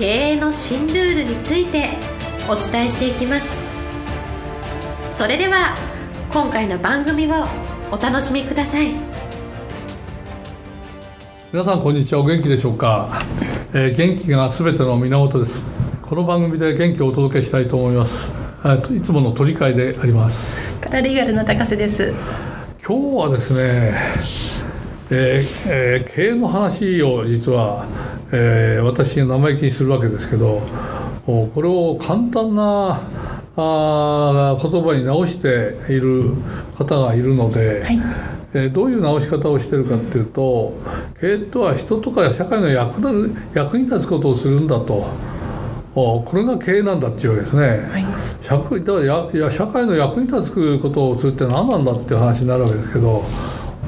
経営の新ルールについてお伝えしていきます。それでは今回の番組をお楽しみください。皆さんこんにちは。お元気でしょうか、えー、元気がすべての源です。この番組で元気をお届けしたいと思います。いつもの取り替えであります。パラリーガルの高瀬です。今日はですね、えーえー、経営の話を実は、えー、私が生意気にするわけですけどこれを簡単なあ言葉に直している方がいるので、はい。えどういう直し方をしてるかっていうと経営とは人とか社会の役役に立つことをするんだと。これが経営なんだっていうわけですね、はい、社や社会の役に立つことをするって何なんだっていう話になるわけですけど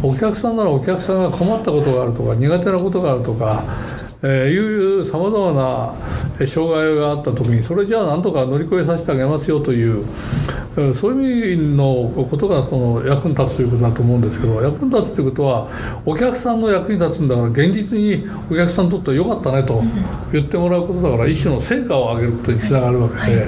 お客さんならお客さんが困ったことがあるとか苦手なことがあるとかえー、いうさまざまな障害があった時にそれじゃあなんとか乗り越えさせてあげますよというそういう意味のことがその役に立つということだと思うんですけど役に立つということはお客さんの役に立つんだから現実にお客さんにとっては良かったねと言ってもらうことだから一種の成果を上げることにつながるわけで、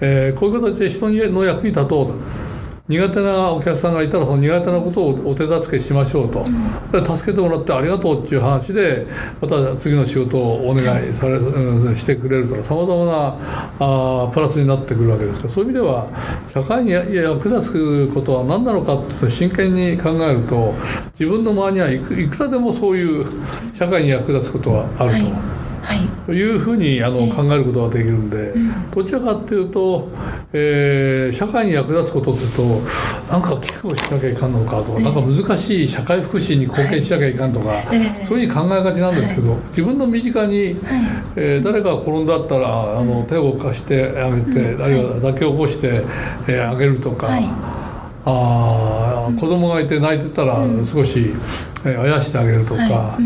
えー、こういう形で人の役に立とうと。苦手なお客さんがいたらその苦手なことをお手助けしましょうと、うん、助けてもらってありがとうっていう話でまた次の仕事をお願いされ、うん、してくれるとかさまざまなあプラスになってくるわけですからそういう意味では社会に役立つことは何なのかって真剣に考えると自分の周りにはいくいくらでもそういう社会に役立つことはあると。はいというふうにあの、考えることができるんで、どちらかっていうと、えー、社会に役立つことっていうとなんか寄付をしなきゃいかんのかとか、なんか難しい社会福祉に貢献しなきゃいかんとか、そういうふうに考えがちなんですけど、自分の身近に、えー、誰かが転んだったらあの手を貸してあげて、あるいは抱き起こして、えー、あげるとか。あ子供がいて泣いてたら少し、えあやしてあげるとか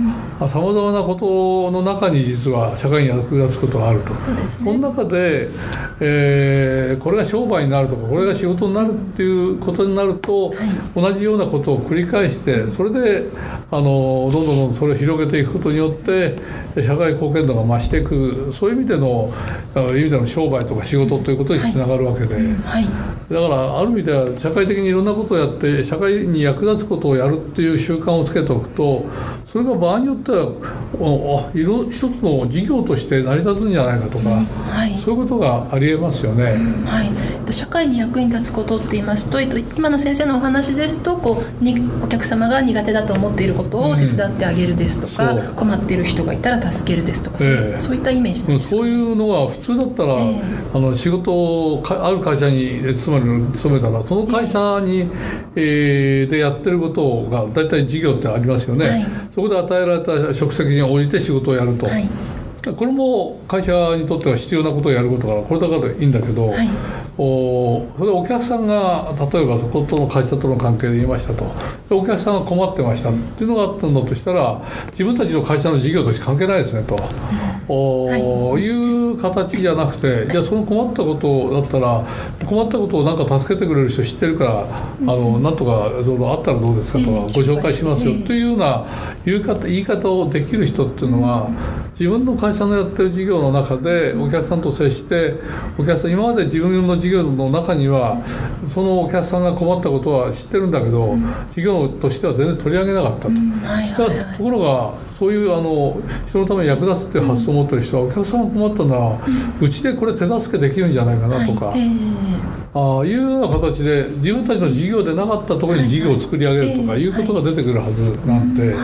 さまざまなことの中に実は社会に役立つことがあると。そ,、ね、その中で、えー、これが商売になるとかこれが仕事になるっていうことになると、はい、同じようなことを繰り返してそれであのどんどんどんそれを広げていくことによって社会貢献度が増していくそういう意味での意味での商売とか仕事ということにつながるわけで、はい、だからある意味では社会的にいろんなことをやって社会に役立つことをやるっていう習慣をつけておくとそれが場合によってはあいろ一つの事業として成り立つんじゃないかとか、はい、そういうことがありえますよね。はい、社会に役に立つことって言いますと今の先生のお話ですとこうにお客様が苦手だと思っていることを手伝ってあげるですとか、う。ん、困っている人がいたら助けるですとか、えー、そういったイメージですそういうのは普通だったら、えー、あの仕事をある会社に勤める勤めたらその会社に、えー、でやってることが大体事業ってありますよね、はい、そこで与えられた職責に応じて仕事をやると。はいこれも会社にとっては必要なことをやることからこれだからいいんだけど、はい、おそれお客さんが例えばそことの会社との関係で言いましたと。お客さんが困ってましたっていうのがあったんだとしたら自分たちの会社の事業として関係ないですねと、おはい、いう形じゃなくてじゃあその困ったことだったら困ったことをなんか助けてくれる人知ってるからあのなんとかどうぞあったらどうですかとかご紹介しますよというような言い方言い方をできる人っていうのは自分の会社のやってる事業の中でお客さんと接してお客さん今まで自分の事業の中にはそのお客さんが困ったことは知ってるんだけど、事業としては全然取り上げなかったと。したところがそういうあの人のために役立つっていう発想を持ってる人はお客さんが困ったならうちでこれ手助けできるんじゃないかなとか。ああいうような形で自分たちの事業でなかったところに事業を作り上げるとかいうことが出てくるはずなんて、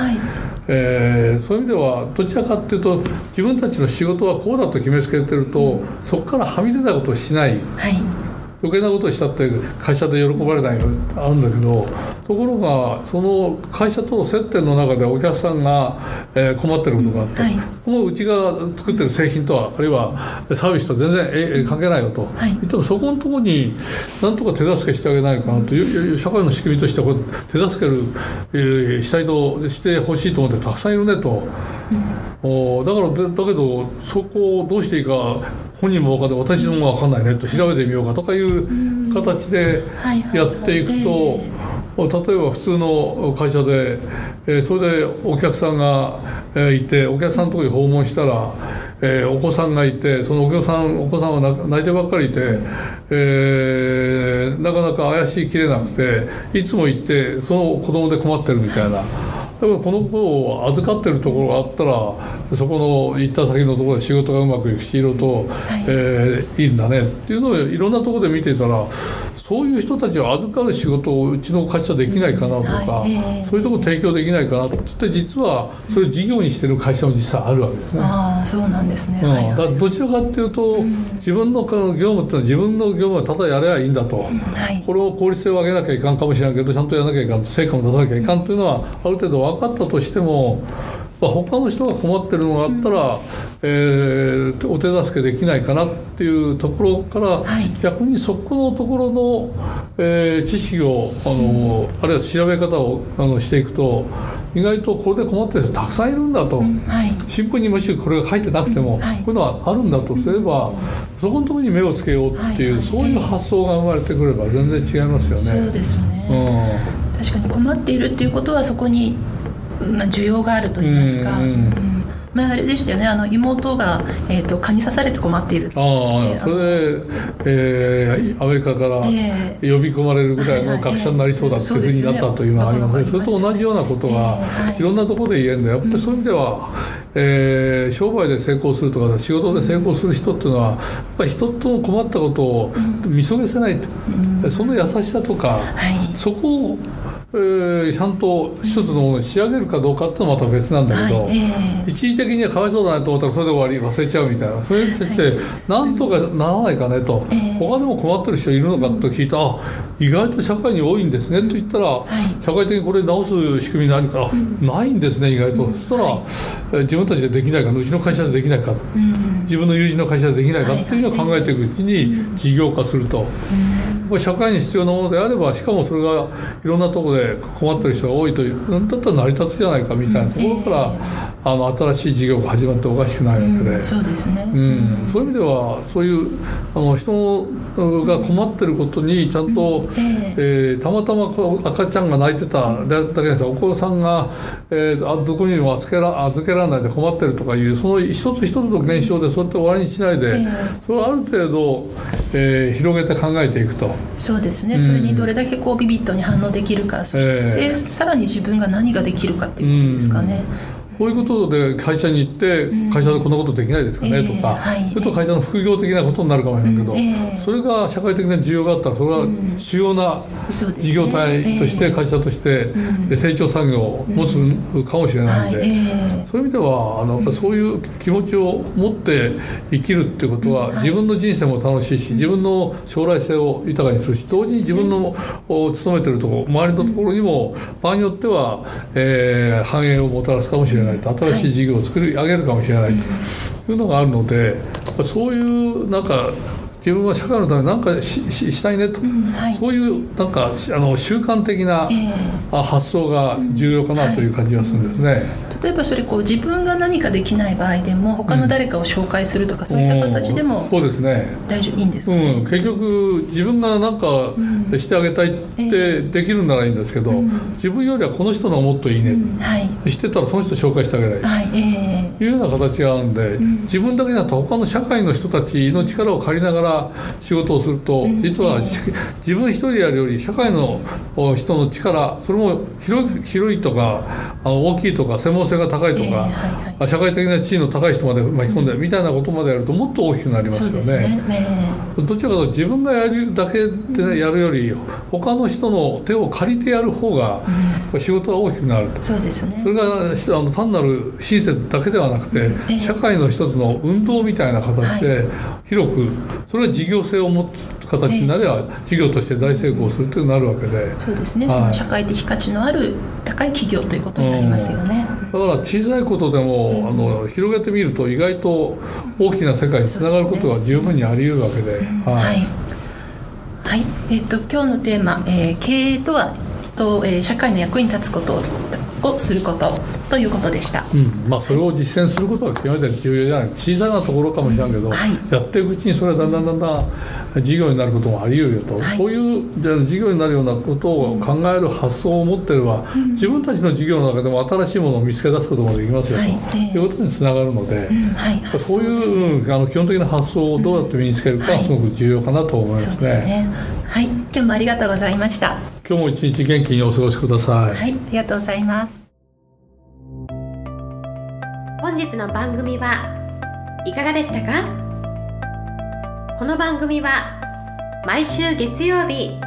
えー、そういう意味ではどちらかっていうと自分たちの仕事はこうだと決めつけてると、そこからはみ出たことをしない。はい余計なことをしたって会社で喜ばれないのあるんだけどところがその会社との接点の中でお客さんが、えー、困ってることがあって、はい、このうちが作ってる製品とはあるいはサービスとは全然え関係ないよと、はい、言ってもそこのところになんとか手助けしてあげないかなと。いう社会の仕組みとしてこ手助ける、えー、したいとしてほしいと思ってたくさんいるねと。おだからだけどそこをどうしていいか本人も分かんない私も分かんないねと調べてみようかとかいう形でやっていくと。例えば普通の会社で、えー、それでお客さんが、えー、いてお客さんのところに訪問したら、えー、お子さんがいてそのお子さんお子さんは泣いてばっかりいて、えー、なかなか怪しいきれなくていつも行ってその子供で困ってるみたいな。だからこの子を預かってるところがあったらそこの行った先のところで仕事がうまくいくしいろいろと、はい。えー、いいんだね。っていうのをいろんなところで見ていたらそういう人たちを預かる仕事をうちの会社できないかなとか、はいえー、そういうところ提供できないかなって実はそれを事業にしてる会社も実際あるわけですね。ああそうなんですね、うん、だどちらかっていうと、自分の業務っていうのは自分の業務はただやればいいんだと、はい、これを効率性を上げなきゃいかんかもしれないけどちゃんとやらなきゃいかん成果も出さなきゃいかんというのはある程度分かったとしてもまあ、他の人が困ってるのがあったら、うん、えー、お手助けできないかなっていうところから、はい、逆にそこのところの、えー、知識をあの、うん、あるいは調べ方をあのしていくと意外とこれで困ってる人たくさんいるんだと、うん。はい、新聞にもしこれが書いてなくても、はい、こういうのはあるんだとすれば、そこのところに目をつけようっていう、そういう発想が生まれてくれば全然違いますよね。そうですね、確かに困っているっていうことはそこにまあ、需要があると言いますか。うん前あれでしたよね。あの妹が、えーと、蚊に刺されて困っている。ああ、えー、それで、えー、アメリカから呼び込まれるぐらいの学者になりそうだっていうふうになったというのがありますね。それと同じようなことが、い、ろんなところで言えるんだやっぱりそういう意味では、えー、商売で成功するとか仕事で成功する人っていうのはやっぱり人と困ったことを見そげせない、うん、その優しさとか、はい、そこをえー、ちゃんと一つのものに仕上げるかどうかってのはまた別なんだけど、はいえー、一時的にはかわいそうだなと思ったらそれで終わり忘れちゃうみたいなそうい。う人ってなんとかならないかねと、えー、他でも困ってる人いるのかと聞いたあ意外と社会に多いんですねと言ったら、はい、社会的にこれ直す仕組み何か、うん、ないんですね意外と、うん、そしたら、はい、自分たちでできないかうちの会社でできないか、うん、自分の友人の会社でできないかっていうのを考えていくうちに事業化すると。社会に必要なものであればしかもそれがいろんなところで困ってる人が多いというだったら成り立つじゃないかみたいなところから、あの新しい事業が始まっておかしくないわけで、そうですね、うん、そういう意味ではそういうあの人が困ってることにちゃんと、えー、たまたまこの赤ちゃんが泣いてただけですお子さんが、えー、あどこにも預けら預けられないで困ってるとかいうその一つ一つの現象でそうやって終わりにしないで、それをある程度、えー、広げて考えていくと。そうですね、それにどれだけこうビビッドに反応できるか、そして、さらに自分が何ができるかっていうことですかね。こういうことで会社に行って会社でこんなことできないですかねとか、それと会社の副業的なことになるかもしれないけど、それが社会的な需要があったらそれは主要な事業体として会社として成長産業を持つかもしれないので、そういう意味ではあのそういう気持ちを持って生きるっていうことは自分の人生も楽しいし自分の将来性を豊かにするし同時に自分の勤めてるところ周りのところにも場合によっては、えー、繁栄をもたらすかもしれない。ないと新しい事業を作り上げるかもしれないというのがあるのでそういうなんか自分は社会のために何かししたいねと、うんはい、そういうなんかあの習慣的な、えー、発想が重要かなという感じがするんですね。例えばそれこう自分が何かできない場合でも他の誰かを紹介するとか、そういった形でも、そうですね。大丈夫いいんですか、ね、うん、結局自分が何かしてあげたいってできるならいいんですけど、自分よりはこの人のもっといいね、うんはい、知ってたらその人紹介してあげない、はいえー、いうような形があるんで、自分だけだと他の社会の人たちの力を借りながら仕事をすると実は自分一人やるより社会の人の力それも広い広いとか大きいとか専門性性が高いとか、えーはいはい。社会的な地位の高い人まで巻き込んで、みたいなことまでやるともっと大きくなりますよね。ね。どちらかというと自分がやるだけでやるより他の人の手を借りてやる方が仕事が大きくなると。そうですね。それがあの単なる指示だけではなくて、ええ。社会の一つの運動みたいな形で広くそれは事業性を持つ形になれば事業として大成功するというになるわけで。そうですね、はい。その社会的価値のある高い企業ということになりますよね、だから小さいことでも、あの広げてみると意外と大きな世界につながることが十分にあり得るわけで、はい、はい。えっと今日のテーマ、えー経営とは人、えー社会の役に立つことをすることということでした。うん。まあ、それを実践することが極めて重要じゃない。小さなところかもしれないけど、はい。やっていくうちにそれはだんだんだんだん事業になることもあり得るよと、はい。そういう事業になるようなことを考える発想を持ってれば、自分たちの事業の中でも新しいものを見つけ出すこともできますよと、はい。ええいうことにつながるので。うん。はい、そういうねうんあの基本的な発想をどうやって身につけるかはすごく重要かなと思いますそうですね。ね。はい、今日もありがとうございました。今日も一日元気にお過ごしください。はい、ありがとうございます。本日の番組はいかがでしたか？この番組は毎週月曜日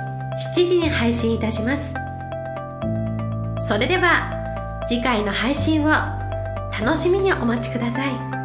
7時に配信いたしますそれでは次回の配信を楽しみにお待ちください